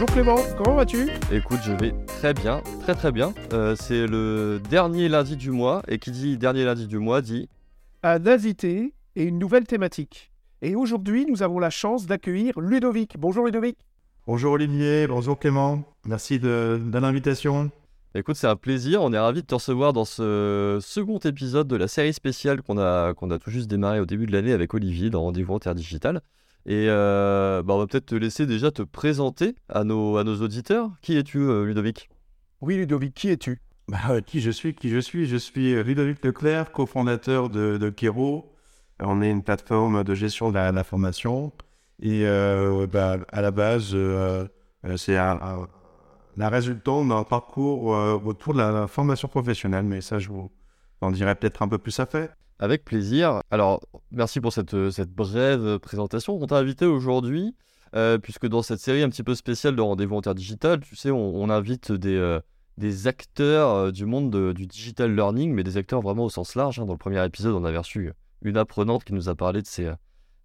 Bonjour Clément, comment vas-tu? Écoute, je vais très bien, très très bien. Euh, c'est le dernier lundi du mois, et qui dit dernier lundi du mois dit... Un invité et une nouvelle thématique. Et aujourd'hui, nous avons la chance d'accueillir Ludovic. Bonjour Ludovic. Bonjour Olivier, bonjour Clément. Merci de, de l'invitation. Écoute, c'est un plaisir. On est ravis de te recevoir dans ce second épisode de la série spéciale qu'on a, qu'on a tout juste démarré au début de l'année avec Olivier dans Rendez-vous Terre Digital. Et euh, bah, on va peut-être te laisser déjà te présenter à nos, à nos auditeurs. Qui es-tu, euh, Ludovic? Oui Ludovic, qui es-tu? Bah, euh, Qui je suis Qui je suis? Je suis Ludovic Leclerc, cofondateur de, de Kero. On est une plateforme de gestion de la, la formation. Et bah, à la base, c'est un, un, la résultante d'un parcours autour de la formation professionnelle. Mais ça, je vous en dirai peut-être un peu plus à fait. Avec plaisir. Alors, merci pour cette, cette brève présentation. On t'a invité aujourd'hui, euh, puisque dans cette série un petit peu spéciale de Rendez-vous en Terre Digitale, tu sais, on, invite des, euh, des acteurs euh, du monde de, du digital learning, mais des acteurs vraiment au sens large. Hein. Dans le premier épisode, on avait reçu une apprenante qui nous a parlé de ses,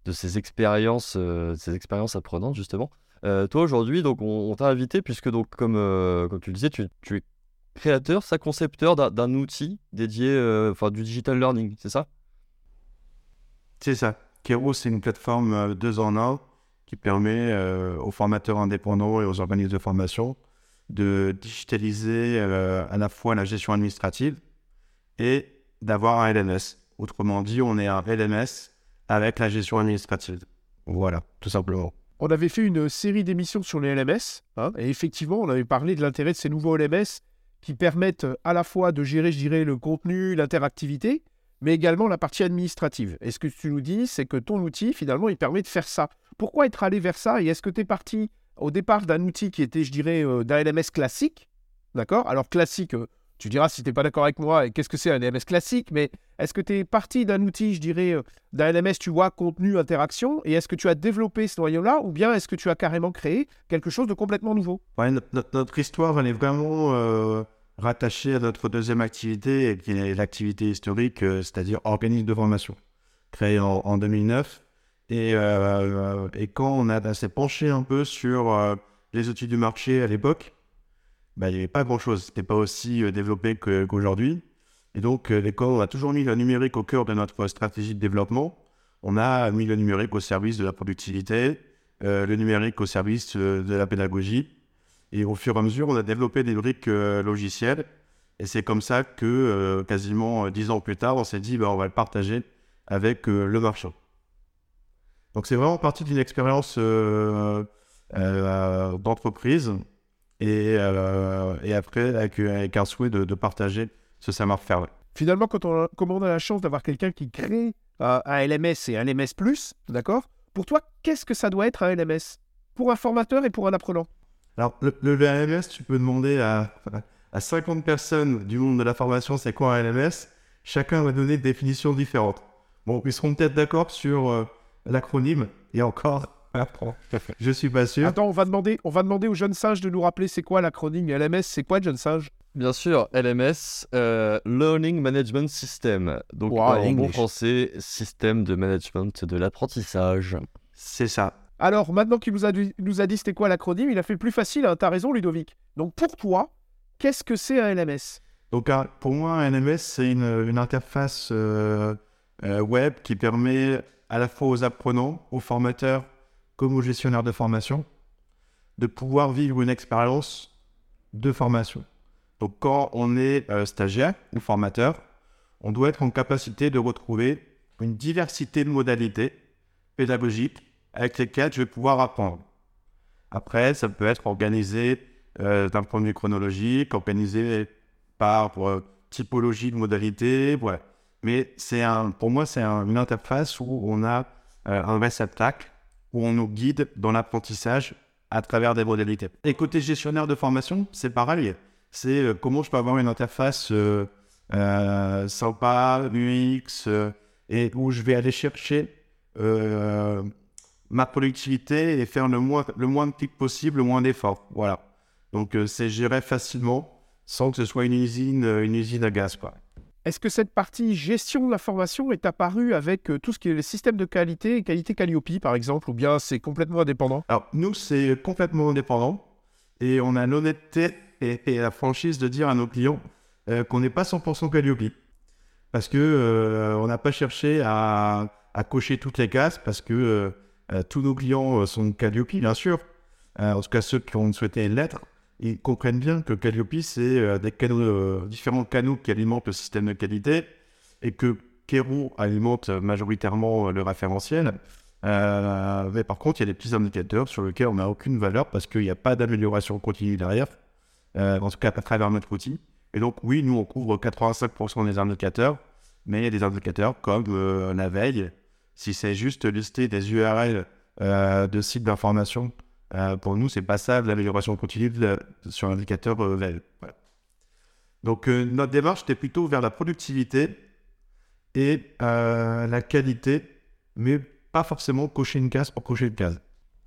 de ses expériences, ses expériences apprenantes, justement. toi, aujourd'hui, donc, on, on t'a invité, puisque, donc, comme, comme tu le disais, tu, tu es créateur, ça concepteur d'un outil dédié, euh, enfin du digital learning, c'est ça? C'est ça. Kero, c'est une plateforme euh, deux en un qui permet euh, aux formateurs indépendants et aux organismes de formation de digitaliser euh, à la fois la gestion administrative et d'avoir un LMS. Autrement dit, on est un LMS avec la gestion administrative. Voilà, tout simplement. On avait fait une série d'émissions sur les LMS, hein, et effectivement, on avait parlé de l'intérêt de ces nouveaux LMS qui permettent à la fois de gérer, je dirais, le contenu, l'interactivité, mais également la partie administrative. Et ce que tu nous dis, c'est que ton outil, finalement, il permet de faire ça. Pourquoi être allé vers ça Et est-ce que tu es parti au départ d'un outil qui était, je dirais, euh, d'un LMS classique D'accord? Alors, classique, euh, tu diras si tu n'es pas d'accord avec moi, qu'est-ce que c'est un LMS classique? Mais est-ce que tu es parti d'un outil, je dirais, euh, d'un LMS, tu vois, contenu, interaction Et est-ce que tu as développé ce noyau-là Ou bien est-ce que tu as carrément créé quelque chose de complètement nouveau? Ouais, notre, notre, histoire, elle est vraiment euh, rattachée à notre deuxième activité, qui est l'activité historique, euh, c'est-à-dire organisme de formation, créé en, en 2009. Et, euh, et, quand on, a, s'est penché un peu sur euh, les outils du marché à l'époque, bah, il n'y avait pas grand-chose. Ce n'était pas aussi euh, développé qu'aujourd'hui. Et donc, euh, l'école, on a toujours mis le numérique au cœur de notre stratégie de développement. On a mis le numérique au service de la productivité, euh, le numérique au service euh, de la pédagogie. Et au fur et à mesure, on a développé des briques euh, logicielles. Et c'est comme ça que, euh, quasiment dix ans plus tard, on s'est dit, bah, on va le partager avec le marchand. Donc, c'est vraiment parti d'une expérience d'entreprise et, euh, après avec, un souhait de, partager ce savoir-faire. Finalement, quand on, comme on a la chance d'avoir quelqu'un qui crée euh, un LMS et un LMS+, d'accord? Pour toi, qu'est-ce que ça doit être un LMS Pour un formateur et pour un apprenant? Alors, le, le, le, LMS, tu peux demander à, à 50 personnes du monde de la formation c'est quoi un LMS. Chacun va donner des définitions différentes. Bon, ils seront peut-être d'accord sur euh, l'acronyme, et encore, je suis pas sûr. Attends, on va demander, on va demander aux jeunes sages de nous rappeler c'est quoi l'acronyme LMS, c'est quoi jeune sage Bien sûr, LMS, euh, Learning Management System. Donc wow, en bon français, système de management de l'apprentissage. C'est ça. Alors maintenant qu'il nous a, nous a dit c'était quoi l'acronyme, il a fait plus facile, hein, t'as raison Ludovic. Donc pour toi, qu'est-ce que c'est un LMS Donc pour moi, un LMS, c'est une, une, interface euh, euh, web qui permet à la fois aux apprenants, aux formateurs, comme aux gestionnaires de formation, de pouvoir vivre une expérience de formation. Donc quand on est euh, stagiaire ou formateur, on doit être en capacité de retrouver une diversité de modalités pédagogiques avec lesquelles je vais pouvoir apprendre. Après, ça peut être organisé euh, d'un point de vue chronologique, organisé par euh, typologie de modalités, ouais. Mais c'est un, pour moi, c'est un, une interface où on a un réceptacle où on nous guide dans l'apprentissage à travers des modalités. Et côté gestionnaire de formation, c'est pareil. C'est euh, comment je peux avoir une interface euh, euh, sympa, UX, euh, et où je vais aller chercher euh, ma productivité et faire le moins, le moins de clics possible, le moins d'efforts. Voilà. Donc c'est géré facilement sans que ce soit une usine, une usine à gaz. Est-ce que cette partie gestion de la formation est apparue avec euh, tout ce qui est le système de qualité, qualité Calliope par exemple, ou bien c'est complètement indépendant? Alors nous, c'est complètement indépendant. et on a l'honnêteté et, et la franchise de dire à nos clients euh, qu'on n'est pas 100% Calliope. Parce que euh, on n'a pas cherché à, à cocher toutes les cases, parce que euh, euh, tous nos clients euh, sont Calliope, bien sûr. Euh, en tout cas, ceux qui ont souhaité l'être, ils comprennent bien que Calliope, c'est euh, des canaux, euh, différents canaux qui alimentent le système de qualité et que Kero alimente majoritairement euh, le référentiel. Euh, mais par contre, il y a des petits indicateurs sur lesquels on n'a aucune valeur parce qu'il n'y a pas d'amélioration continue derrière, euh, en tout cas à travers notre outil. Et donc, oui, nous, on couvre 85% des indicateurs, mais il y a des indicateurs comme euh, la veille. Si c'est juste lister des URL euh, de sites d'information, euh, pour nous, c'est pas ça l'amélioration continue sur l'indicateur euh, veille. Voilà. Donc, euh, notre démarche était plutôt vers la productivité et euh, la qualité, mais pas forcément cocher une case pour cocher une case.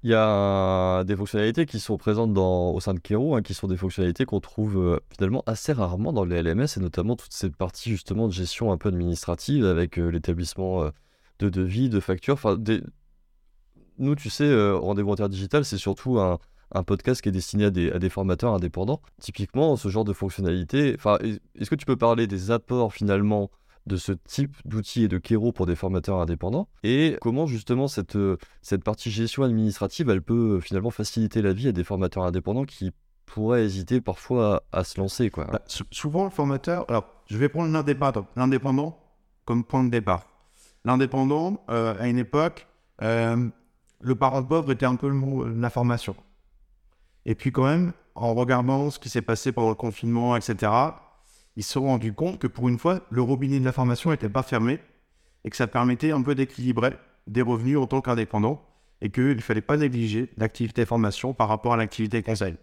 Il y a des fonctionnalités qui sont présentes au sein de Kero, hein, qui sont des fonctionnalités qu'on trouve euh, finalement assez rarement dans les LMS, et notamment toute cette partie justement de gestion un peu administrative avec euh, l'établissement euh, de devis, de factures. Enfin. Nous, tu sais, euh, Rendez-vous Interdigital, c'est surtout un, podcast qui est destiné à des, formateurs indépendants. Typiquement, ce genre de fonctionnalité, enfin, est- est-ce que tu peux parler des apports finalement de ce type d'outils et de Kero pour des formateurs indépendants? Et comment justement cette, euh, cette partie gestion administrative, elle peut euh, finalement faciliter la vie à des formateurs indépendants qui pourraient hésiter parfois à, se lancer. Quoi? Bah, sou- souvent, le formateur. Alors, je vais prendre l'indépendant comme point de départ. L'indépendant, euh, à une époque, euh, le parent pauvre était un peu le mot- l'information. Et puis, quand même, en regardant ce qui s'est passé pendant le confinement, etc., ils se sont rendus compte que pour une fois, le robinet de l'information n'était pas fermé et que ça permettait un peu d'équilibrer des revenus en tant qu'indépendant et qu'il ne fallait pas négliger l'activité formation par rapport à l'activité conseil.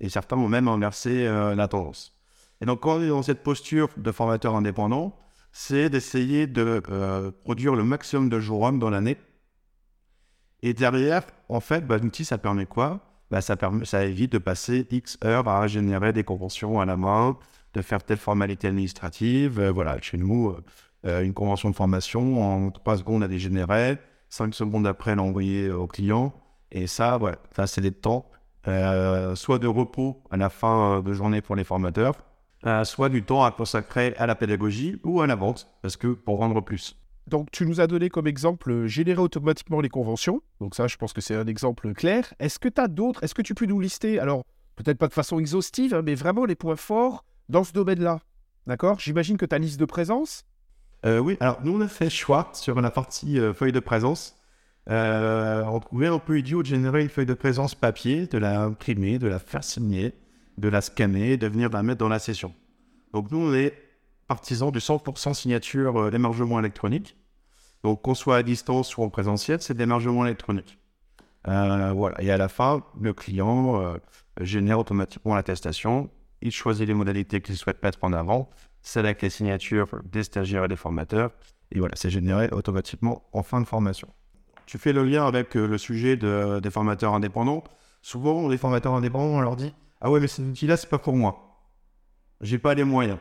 Et certains ont même inversé euh, la tendance. Et donc, quand on est dans cette posture de formateur indépendant, c'est d'essayer de euh, produire le maximum de jours hommes dans l'année. Et derrière, en fait, bah, l'outil, ça permet quoi? Bah, ça, permet, ça évite de passer X heures à générer des conventions à la main, de faire telle formalité administrative. Euh, voilà, chez nous, euh, une convention de formation, en 3 secondes, elle est générée. 5 secondes après, elle est envoyée au client. Et ça, ouais, ça, c'est des temps soit de repos à la fin de journée pour les formateurs, euh, soit du temps à consacrer à la pédagogie ou à la vente, parce que pour vendre plus. Donc, tu nous as donné comme exemple euh, générer automatiquement les conventions. Donc, ça, je pense que c'est un exemple clair. Est-ce que tu as d'autres Est-ce que tu peux nous lister Alors, peut-être pas de façon exhaustive, hein, mais vraiment les points forts dans ce domaine-là? D'accord? J'imagine que ta liste de présence? Euh, oui, alors nous on a fait choix sur la partie euh, feuille de présence. On trouvait un peu idiot de générer une feuille de présence papier, de la imprimer, de la faire signer, de la scanner, de venir la mettre dans la session. Donc nous on est partisans du 100% signature euh, d'émargement électronique. Donc qu'on soit à distance ou en présentiel, c'est de l'émargement électronique. Euh, voilà. Et à la fin, le client euh, génère automatiquement l'attestation. Il choisit les modalités qu'il souhaite mettre en avant, sélecte les signatures des stagiaires et des formateurs. Et voilà, c'est généré automatiquement en fin de formation. Tu fais le lien avec euh, le sujet de- des formateurs indépendants. Souvent, les formateurs indépendants, on leur dit Ah ouais, mais cet outil-là, c'est pas pour moi. J'ai pas les moyens.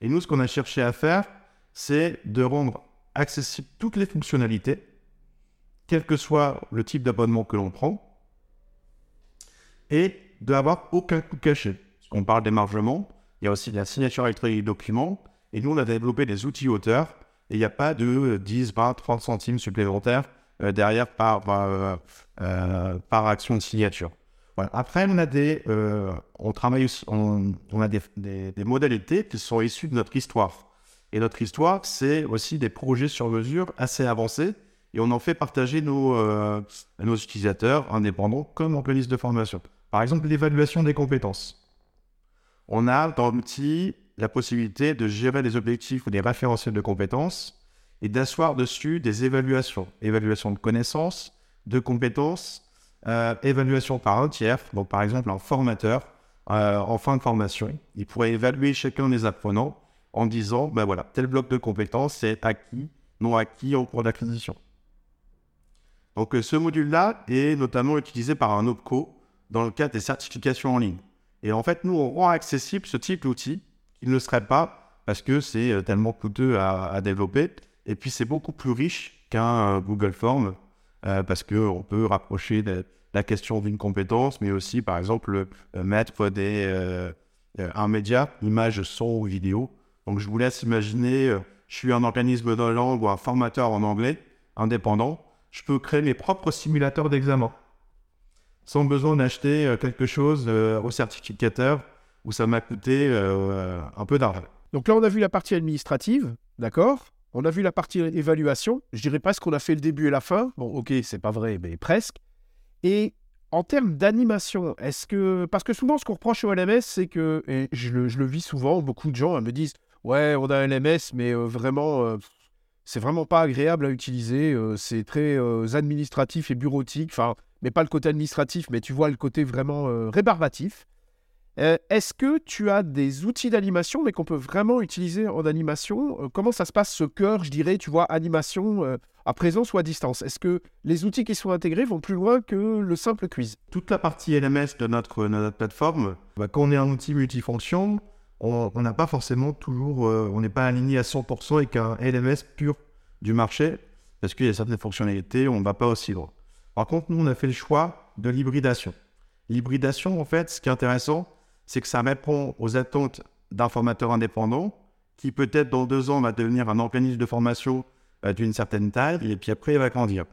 Et nous, ce qu'on a cherché à faire, c'est de rendre accessibles toutes les fonctionnalités, quel que soit le type d'abonnement que l'on prend, et d'avoir aucun coût caché. On parle d'émargement, il y a aussi de la signature électronique de documents, et nous, on a développé des outils auteurs, et il n'y a pas de euh, 10, 20, 30 centimes supplémentaires euh, derrière par, euh, euh, par action de signature. Après, on a des, euh, on travaille on, a des, des- des modalités qui sont issues de notre histoire. Et notre histoire, c'est aussi des projets sur mesure assez avancés, et on en fait partager nos, euh, nos utilisateurs indépendants comme organismes de formation. Par exemple, l'évaluation des compétences. On a dans l'outil la possibilité de gérer les objectifs ou des référentiels de compétences et d'asseoir dessus des évaluations. Évaluation de connaissances, de compétences, évaluation par un tiers. Donc, par exemple, un formateur, euh, en fin de formation, il pourrait évaluer chacun des apprenants en disant, ben voilà, tel bloc de compétences, c'est acquis, non acquis en cours d'acquisition. Donc, euh, ce module-là est notamment utilisé par un OPCO dans le cadre des certifications en ligne. Et en fait, nous, on rend accessible ce type d'outil qui ne le serait pas parce que c'est euh, tellement coûteux à, développer. Et puis, c'est beaucoup plus riche qu'un euh, Google Form euh, parce qu'on peut rapprocher la question d'une compétence, mais aussi, par exemple, euh, mettre des, euh, un média, image, son ou vidéo. Donc, je vous laisse imaginer, je suis un organisme de langue ou un formateur en anglais, indépendant. Je peux créer mes propres simulateurs d'examen, sans besoin d'acheter quelque chose au certificateur où ça m'a coûté un peu d'argent. Donc là, on a vu la partie administrative, d'accord? On a vu la partie évaluation. Je dirais presque qu'on a fait le début et la fin. Bon, ok, c'est pas vrai, mais presque. Et en termes d'animation, est-ce que. Parce que souvent, ce qu'on reproche au LMS, c'est que. Et je le, vis souvent, beaucoup de gens me disent Ouais, on a un LMS, mais euh, vraiment. euh, c'est vraiment pas agréable à utiliser. euh, c'est très administratif et bureautique. Enfin, mais pas le côté administratif, mais tu vois le côté vraiment rébarbatif. Euh, Est-ce que tu as des outils d'animation, mais qu'on peut vraiment utiliser en animation? Euh, Comment ça se passe ce cœur, je dirais, tu vois, animation euh, à présence ou à distance? Est-ce que les outils qui sont intégrés vont plus loin que le simple quiz? Toute la partie LMS de notre, notre plateforme, bah, quand on est un outil multifonction, on n'a pas forcément toujours, on n'est pas aligné à 100% avec un LMS pur du marché, parce qu'il y a certaines fonctionnalités, on ne va pas aussi loin. Par contre, nous, on a fait le choix de l'hybridation. L'hybridation, en fait, ce qui est intéressant, c'est que ça répond aux attentes d'un formateur indépendant qui peut-être dans deux ans va devenir un organisme de formation euh, d'une certaine taille, et puis après, il va grandir.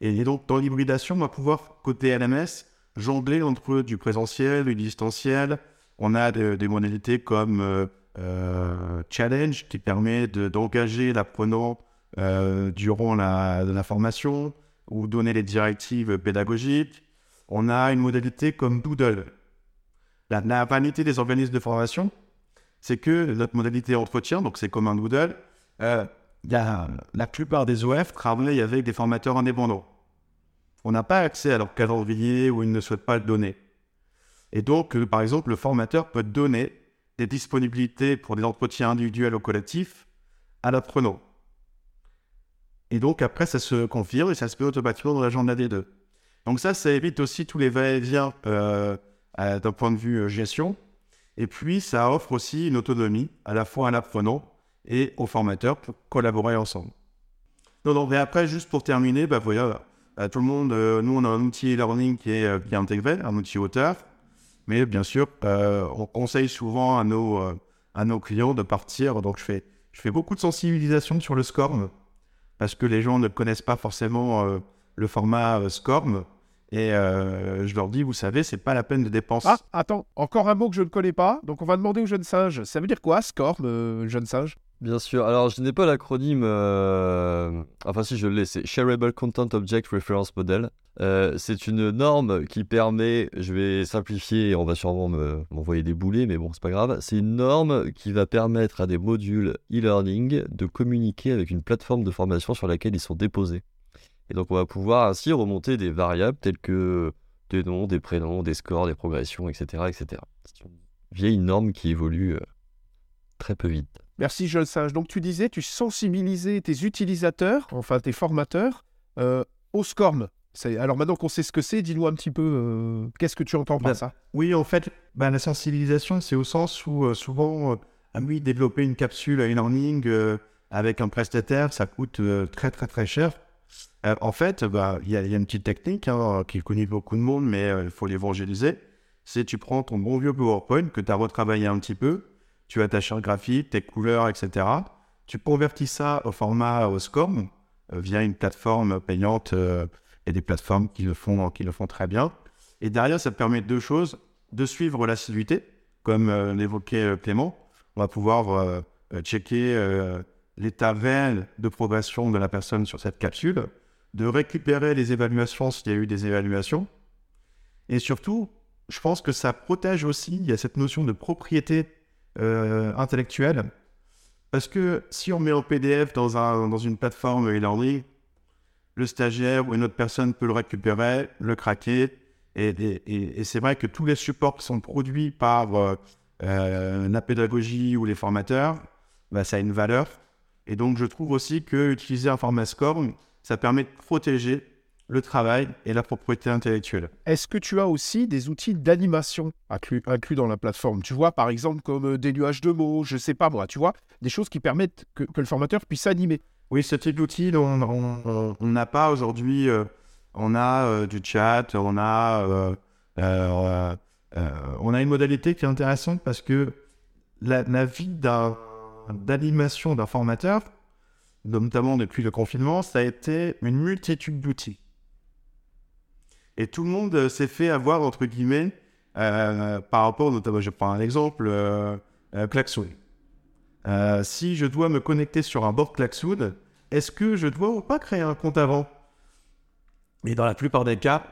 Et donc, dans l'hybridation, on va pouvoir, côté LMS, jongler entre du présentiel, du distanciel. On a de- des modalités comme euh, euh, Challenge, qui permet de- d'engager l'apprenant durant la formation ou donner les directives pédagogiques. On a une modalité comme Doodle. La, vanité des organismes de formation, c'est que notre modalité entretien, donc c'est comme un Doodle, euh, la plupart des OF travaillent avec des formateurs indépendants. On n'a pas accès à leur calendrier ou ils ne souhaitent pas le donner. Et donc, euh, par exemple, le formateur peut donner des disponibilités pour des entretiens individuels ou collectifs à l'apprenant. Et donc, après, ça se confirme et ça se met automatiquement dans l'agenda des deux. Donc ça, ça évite aussi tous les va-et-vient euh, d'un point de vue euh, gestion. Et puis, ça offre aussi une autonomie à la fois à l'apprenant et au formateur pour collaborer ensemble. Non, non, mais après, juste pour terminer, bah voilà, euh, tout le monde, euh, nous, on a un outil e-learning qui est, euh, qui est intégré, un outil auteur. Mais bien sûr, euh, on conseille souvent à nos, euh, à nos clients de partir. Donc, je fais, je fais beaucoup de sensibilisation sur le SCORM parce que les gens ne connaissent pas forcément euh, le format euh, SCORM. Et euh, je leur dis, vous savez, c'est pas la peine de dépenser. Ah, attends, encore un mot que je ne connais pas. Donc, on va demander au jeune singe. Ça veut dire quoi, score, euh, jeune singe? Bien sûr. Alors, je n'ai pas l'acronyme. euh, Enfin, si je l'ai, c'est Shareable Content Object Reference Model. Euh, c'est une norme qui permet, je vais simplifier et on va sûrement me- m'envoyer des boulets, mais bon, c'est pas grave. C'est une norme qui va permettre à des modules e-learning de communiquer avec une plateforme de formation sur laquelle ils sont déposés. Et donc, on va pouvoir ainsi remonter des variables telles que des noms, des prénoms, des scores, des progressions, etc. etc. C'est une vieille norme qui évolue euh, très peu vite. Merci, jeune singe. Donc, tu disais, tu sensibilisais tes utilisateurs, enfin tes formateurs, euh, au SCORM. Alors, maintenant qu'on sait ce que c'est, dis-nous un petit peu euh, qu'est-ce que tu entends par Ben, ça? Oui, en fait, bah, la sensibilisation, c'est au sens où euh, souvent, oui, développer une capsule e-learning euh, avec un prestataire, ça coûte euh, très très très cher. Euh, en fait, bah, il y, a une petite technique hein, qui est connue beaucoup de monde, mais euh, il faut l'évangéliser. C'est tu prends ton bon vieux PowerPoint que tu as retravaillé un petit peu, tu as ta charte graphique, tes couleurs, etc. Tu convertis ça au format au euh, via une plateforme payante. et des plateformes qui le font, qui le font très bien. Et derrière, ça permet deux choses de suivre l'assiduité, comme l'évoquait Clément. On va pouvoir checker l'état réel de progression de la personne sur cette capsule, de récupérer les évaluations s'il y a eu des évaluations. Et surtout, je pense que ça protège aussi, il y a cette notion de propriété euh, intellectuelle. Parce que si on met en PDF dans, un, dans une plateforme e-learning, le stagiaire ou une autre personne peut le récupérer, le craquer. Et, et- c'est vrai que tous les supports qui sont produits par euh, euh, la pédagogie ou les formateurs, bah, ça a une valeur. Et donc, je trouve aussi que utiliser un format SCORM, ça permet de protéger le travail et la propriété intellectuelle. Est-ce que tu as aussi des outils d'animation inclus, inclus dans la plateforme? Tu vois, par exemple, comme euh, des nuages de mots, je sais pas moi, tu vois, des choses qui permettent que, que le formateur puisse animer. Oui, ce type d'outil, on n'a pas aujourd'hui euh, on a euh, du chat, on a, euh, on a une modalité qui est intéressante parce que la, la vie d'animation d'un formateur, notamment depuis le confinement, ça a été une multitude d'outils. Et tout le monde s'est fait avoir, entre guillemets, euh, par rapport, notamment, je prends un exemple, euh, euh, Klaxoon. Euh, si je dois me connecter sur un board Klaxoon, est-ce que je dois ou pas créer un compte avant? Et dans la plupart des cas,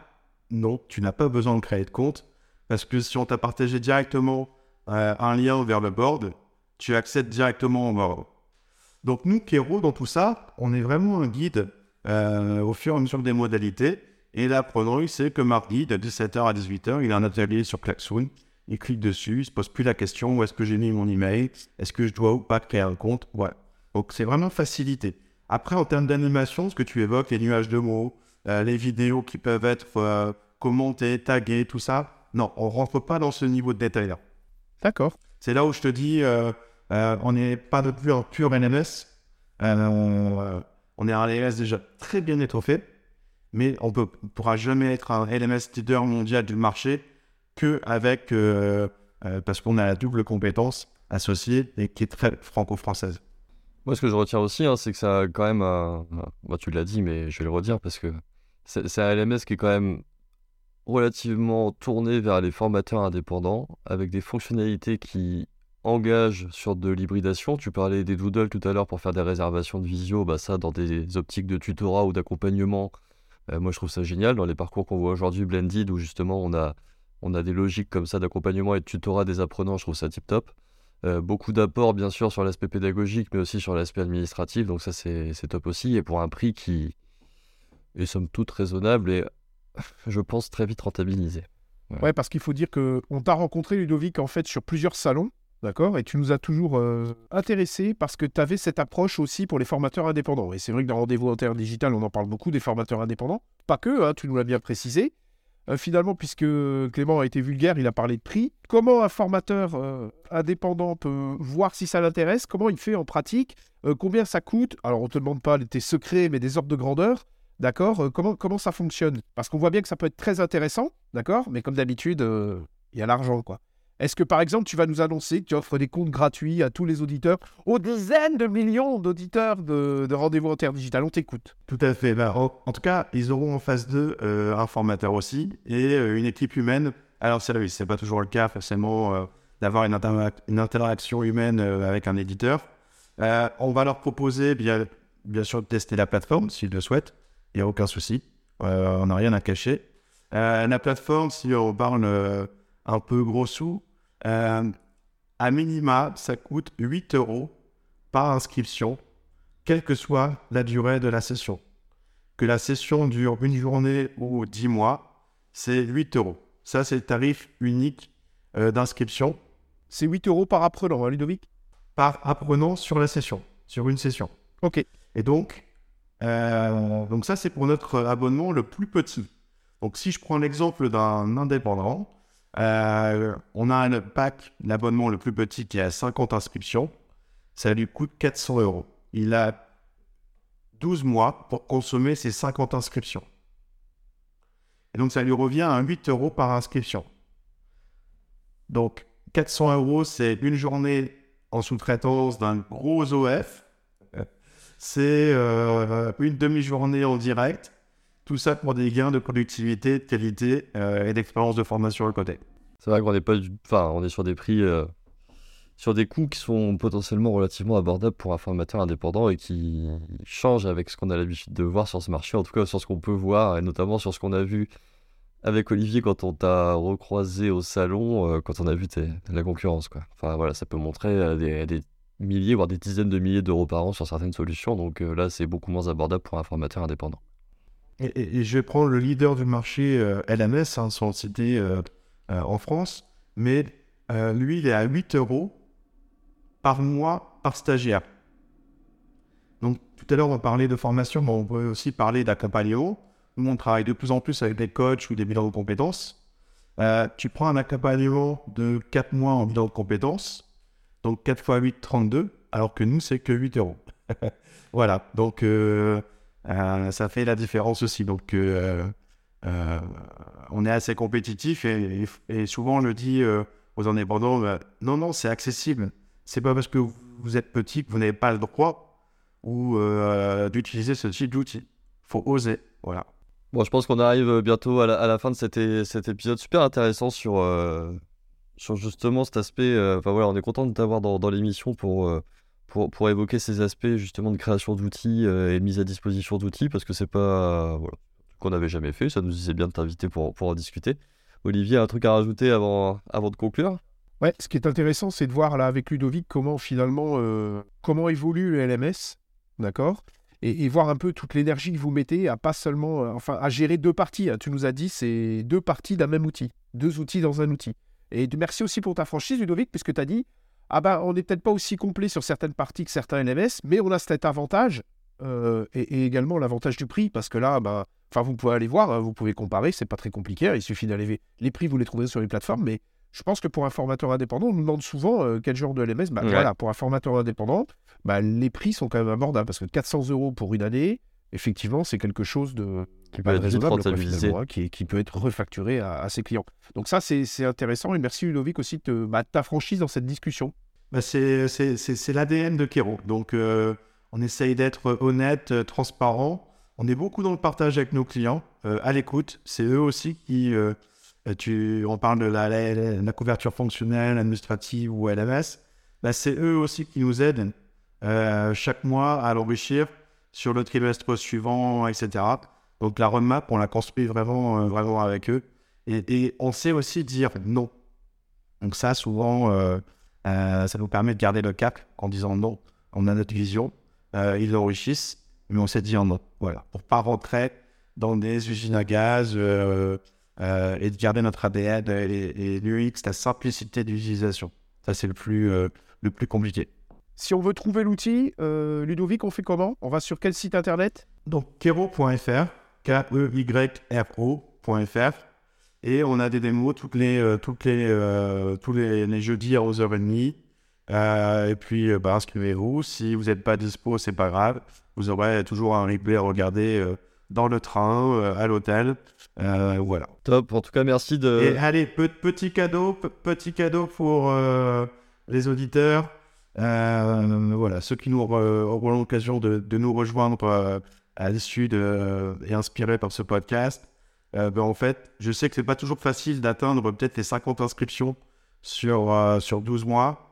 non, tu n'as pas besoin de créer de compte, parce que si on t'a partagé directement un lien vers le board, tu accèdes directement au board. Donc nous, Kero, dans tout ça, on est vraiment un guide euh, au fur et à mesure des modalités. Et l'apprenant, il sait que mardi, de 17h à 18h, il a un atelier sur Klaxoon. Il clique dessus, il se pose plus la question où est-ce que j'ai mis mon email, est-ce que je dois ou pas créer un compte? Ouais. Donc c'est vraiment facilité. Après, en termes d'animation, ce que tu évoques, les nuages de mots, euh, les vidéos qui peuvent être euh, commentées, taguées, tout ça, non, on rentre pas dans ce niveau de détail-là. D'accord. C'est là où je te dis, euh, on n'est pas de un pur NMS. Euh, on, euh, on est un LMS déjà très bien étoffé, mais on ne pourra jamais être un LMS leader mondial du marché que avec, euh, parce qu'on a la double compétence associée et qui est très franco-française. Moi, ce que je retiens aussi, hein, c'est que ça a quand même. Moi, tu l'as dit, mais je vais le redire parce que c'est un LMS qui est quand même relativement tourné vers les formateurs indépendants avec des fonctionnalités qui engagent sur de l'hybridation. Tu parlais des doodles tout à l'heure pour faire des réservations de visio, bah ça, dans des optiques de tutorat ou d'accompagnement, euh, moi, je trouve ça génial. Dans les parcours qu'on voit aujourd'hui, Blended, où justement on a, on a des logiques comme ça d'accompagnement et de tutorat des apprenants, je trouve ça tip top. Euh, beaucoup d'apports, bien sûr, sur l'aspect pédagogique, mais aussi sur l'aspect administratif. Donc, ça, c'est top aussi. Et pour un prix qui est somme toute raisonnable et, je pense, très vite rentabilisé. Ouais, parce qu'il faut dire que on t'a rencontré, Ludovic, en fait, sur plusieurs salons. D'accord? Et tu nous as toujours euh, intéressés parce que tu avais cette approche aussi pour les formateurs indépendants. Et c'est vrai que dans Rendez-vous Interdigital, on en parle beaucoup des formateurs indépendants. Pas que, hein, tu nous l'as bien précisé. Euh, finalement, puisque Clément a été vulgaire, il a parlé de prix. Comment un formateur euh, indépendant peut voir si ça l'intéresse? Comment il fait en pratique? Euh, Combien ça coûte? Alors, on ne te demande pas tes secrets, mais des ordres de grandeur. D'accord? Comment, comment ça fonctionne? Parce qu'on voit bien que ça peut être très intéressant. D'accord? Mais comme d'habitude, il y a l'argent, quoi. Est-ce que par exemple tu vas nous annoncer que tu offres des comptes gratuits à tous les auditeurs, aux dizaines de millions d'auditeurs de, de Rendez-vous Interdigital? On t'écoute. Tout à fait. Ben, en, en tout cas, ils auront en face d'eux euh, un formateur aussi et euh, une équipe humaine. Alors, c'est c'est pas toujours le cas forcément euh, d'avoir une, intera- une interaction humaine avec un éditeur. On va leur proposer, bien, bien sûr, de tester la plateforme s'ils le souhaitent. Il n'y a aucun souci. On n'a rien à cacher. La plateforme, si on parle un peu gros sous, euh, à minima, ça coûte 8 euros par inscription, quelle que soit la durée de la session. Que la session dure une journée ou 10 mois, c'est 8 euros. Ça, c'est le tarif unique euh, d'inscription C'est 8 euros par apprenant, hein, Ludovic? Par apprenant sur la session, sur une session. Ok. Et donc, euh, donc ça, c'est pour notre abonnement le plus petit. Donc, si je prends l'exemple d'un indépendant, euh, on a un pack, l'abonnement le plus petit qui a 50 inscriptions, ça lui coûte 400 euros. Il a 12 mois pour consommer ces 50 inscriptions. Et donc, ça lui revient à 8 euros par inscription. Donc, 400 euros, c'est une journée en sous-traitance d'un gros OF. C'est euh, une demi-journée en direct. Tout ça pour des gains de productivité, de qualité euh, et d'expérience de formation à côté. C'est vrai qu'on est pas enfin, on est sur des prix, euh, sur des coûts qui sont potentiellement relativement abordables pour un formateur indépendant et qui changent avec ce qu'on a l'habitude de voir sur ce marché, en tout cas sur ce qu'on peut voir et notamment sur ce qu'on a vu avec Olivier quand on t'a recroisé au salon, euh, quand on a vu la concurrence, quoi. Enfin voilà, ça peut montrer des, milliers, voire des dizaines de milliers d'euros par an sur certaines solutions, donc là c'est beaucoup moins abordable pour un formateur indépendant. Et, et- je prendre le leader du marché euh, LMS, hein, sans citer euh, euh, en France, mais lui, il est à 8 euros par mois par stagiaire. Donc, tout à l'heure, on parlait de formation, mais on peut aussi parler d'accompagnement. Nous, on travaille de plus en plus avec des coachs ou des bilans de compétences. Tu prends un accompagnement de 4 mois en bilan de compétences, donc 4 x 8, 32, alors que nous, c'est que 8 euros. voilà, donc ça fait la différence aussi. Donc, euh, euh, on est assez compétitif et, souvent on le dit euh, aux indépendants non, non, c'est accessible. C'est pas parce que vous êtes petit que vous n'avez pas le droit ou euh, d'utiliser ce type d'outil. faut oser. Voilà. Bon, je pense qu'on arrive bientôt à la, fin de cet, épisode super intéressant sur, euh, justement cet aspect. euh, Enfin voilà, on est content de t'avoir dans, l'émission pour, euh, pour, évoquer ces aspects justement de création d'outils euh, et de mise à disposition d'outils parce que c'est pas euh, voilà, qu'on n'avait jamais fait. Ça nous disait bien de t'inviter pour, pour en discuter. Olivier, un truc à rajouter avant, avant de conclure? Ouais, ce qui est intéressant, c'est de voir là avec Ludovic comment finalement euh, comment évolue le LMS, d'accord? Et, voir un peu toute l'énergie que vous mettez à pas seulement, enfin, à gérer deux parties. hein. Tu nous as dit, c'est deux parties d'un même outil, deux outils dans un outil. Et merci aussi pour ta franchise, Ludovic, puisque tu as dit, ah ben, on n'est peut-être pas aussi complet sur certaines parties que certains LMS, mais on a cet avantage euh, et, et également l'avantage du prix, parce que là, ben, enfin, vous pouvez aller voir, hein, vous pouvez comparer, c'est pas très compliqué. hein, il suffit d'aller, les prix, vous les trouverez sur les plateformes, mais je pense que pour un formateur indépendant, on nous demande souvent euh, quel genre de LMS. Bah, Ouais. Voilà, pour un formateur indépendant, bah, les prix sont quand même abordables parce que 400 euros pour une année, effectivement, c'est quelque chose de Qui peut être raisonnable, quoi, hein, qui, qui peut être refacturé à, à ses clients. Donc ça, c'est c'est intéressant et merci Ludovic aussi de, bah, ta franchise dans cette discussion. Bah, c'est c'est- c'est- c'est l'ADN de Kero. Donc, euh, on essaye d'être honnête, euh, transparent. On est beaucoup dans le partage avec nos clients, euh, à l'écoute. C'est eux aussi qui. euh, tu, on parle de la, la- la- la couverture fonctionnelle, administrative ou LMS. Bah, c'est eux aussi qui nous aident euh, chaque mois à l'enrichir sur le trimestre suivant, etc. Donc, la roadmap, on la construit vraiment, euh, vraiment avec eux. Et, on sait aussi dire non. Donc, ça, souvent. euh, euh, ça nous permet de garder le cap en disant non, on a notre vision, ils l'enrichissent, mais on sait dire non. Voilà, pour pas rentrer dans des usines à gaz et de garder notre ADN et, et l'UX, la simplicité d'utilisation. Ça, c'est le plus, le plus compliqué. Si on veut trouver l'outil, euh, Ludovic, on fait comment? On va sur quel site internet? Donc, kero.fr, K-E-Y-R-O.fr. Et on a des démos toutes les, euh, toutes les, euh, tous les, les jeudis à 11h30. Euh, et puis, euh, bah, inscrivez-vous. Si vous n'êtes pas dispo, c'est pas grave. Vous aurez toujours un replay à regarder euh, dans le train, euh, à l'hôtel. Euh, voilà. Top. En tout cas, merci de. Et allez, pe- petit cadeau, pe- petit cadeau pour euh, les auditeurs. Euh, voilà, ceux qui nous auront l'occasion de, de nous rejoindre euh, à l'issue de, et inspirés par ce podcast. Euh, ben, en fait, je sais que c'est pas toujours facile d'atteindre peut-être les 50 inscriptions sur, euh, sur 12 mois.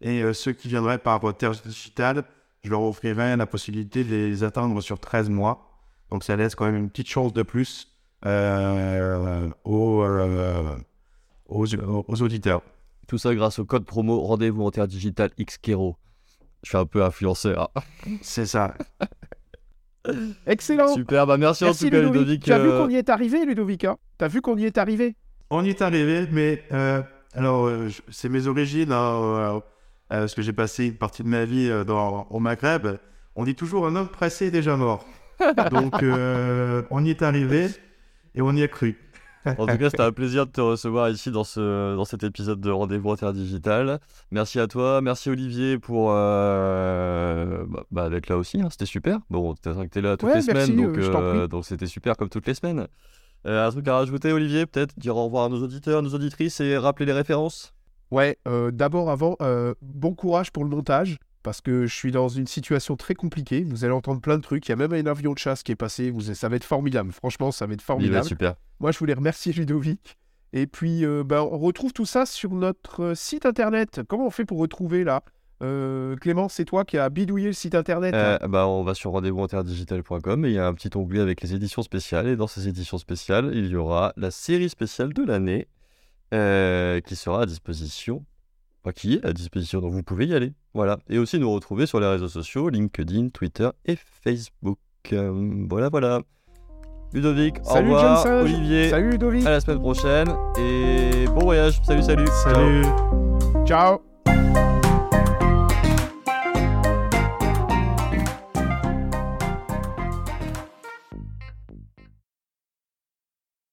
Et euh, ceux qui viendraient par Terre Digitale, je leur offrirai la possibilité de les atteindre sur 13 mois. Donc ça laisse quand même une petite chance de plus euh, aux, euh, aux, aux auditeurs. Tout ça grâce au code promo Rendez-vous interdigital Xkero. Je suis un peu influenceur. C'est ça. Excellent Super, bah merci, Merci en tout cas Ludovic. Ludovic. Tu as vu euh, qu'on y est arrivé, Ludovic hein? T'as vu qu'on y est arrivé? On y est arrivé, mais euh, alors euh, c'est mes origines, hein, euh, euh, parce que j'ai passé une partie de ma vie euh, dans, au Maghreb. On dit toujours un homme pressé est déjà mort. Donc euh, on y est arrivé et on y a cru. En tout cas, c'était un plaisir de te recevoir ici dans, ce, dans cet épisode de Rendez-vous interdigital. Merci à toi, merci Olivier pour euh, bah, bah, d'être là aussi, hein, c'était super. Bon, t'es que t'es là toutes Ouais, les merci, semaines, donc euh, euh, donc c'était super comme toutes les semaines. Euh, un truc à rajouter, Olivier, peut-être dire au revoir à nos auditeurs, nos auditrices et rappeler les références? Ouais, d'abord avant, bon courage pour le montage, parce que je suis dans une situation très compliquée. Vous allez entendre plein de trucs. Il y a même un avion de chasse qui est passé. Vous, ça va être formidable. Franchement, ça va être Il va formidable. être super. Moi, je voulais remercier Ludovic. Et puis, euh, ben, on retrouve tout ça sur notre euh, site internet. Comment on fait pour retrouver là? Euh, Clément, c'est toi qui as bidouillé le site internet. hein? Bah, on va sur rendez-vous-interdigital.com et il y a un petit onglet avec les éditions spéciales. Et dans ces éditions spéciales, il y aura la série spéciale de l'année qui sera à disposition. Qui est à disposition, donc vous pouvez y aller. Voilà. Et aussi nous retrouver sur les réseaux sociaux LinkedIn, Twitter et Facebook. Euh, voilà, voilà. Ludovic, au Salut revoir. Johnson. Olivier, Salut Ludovic. à la semaine prochaine. Et bon voyage. Salut, salut. Ciao. Salut. Ciao.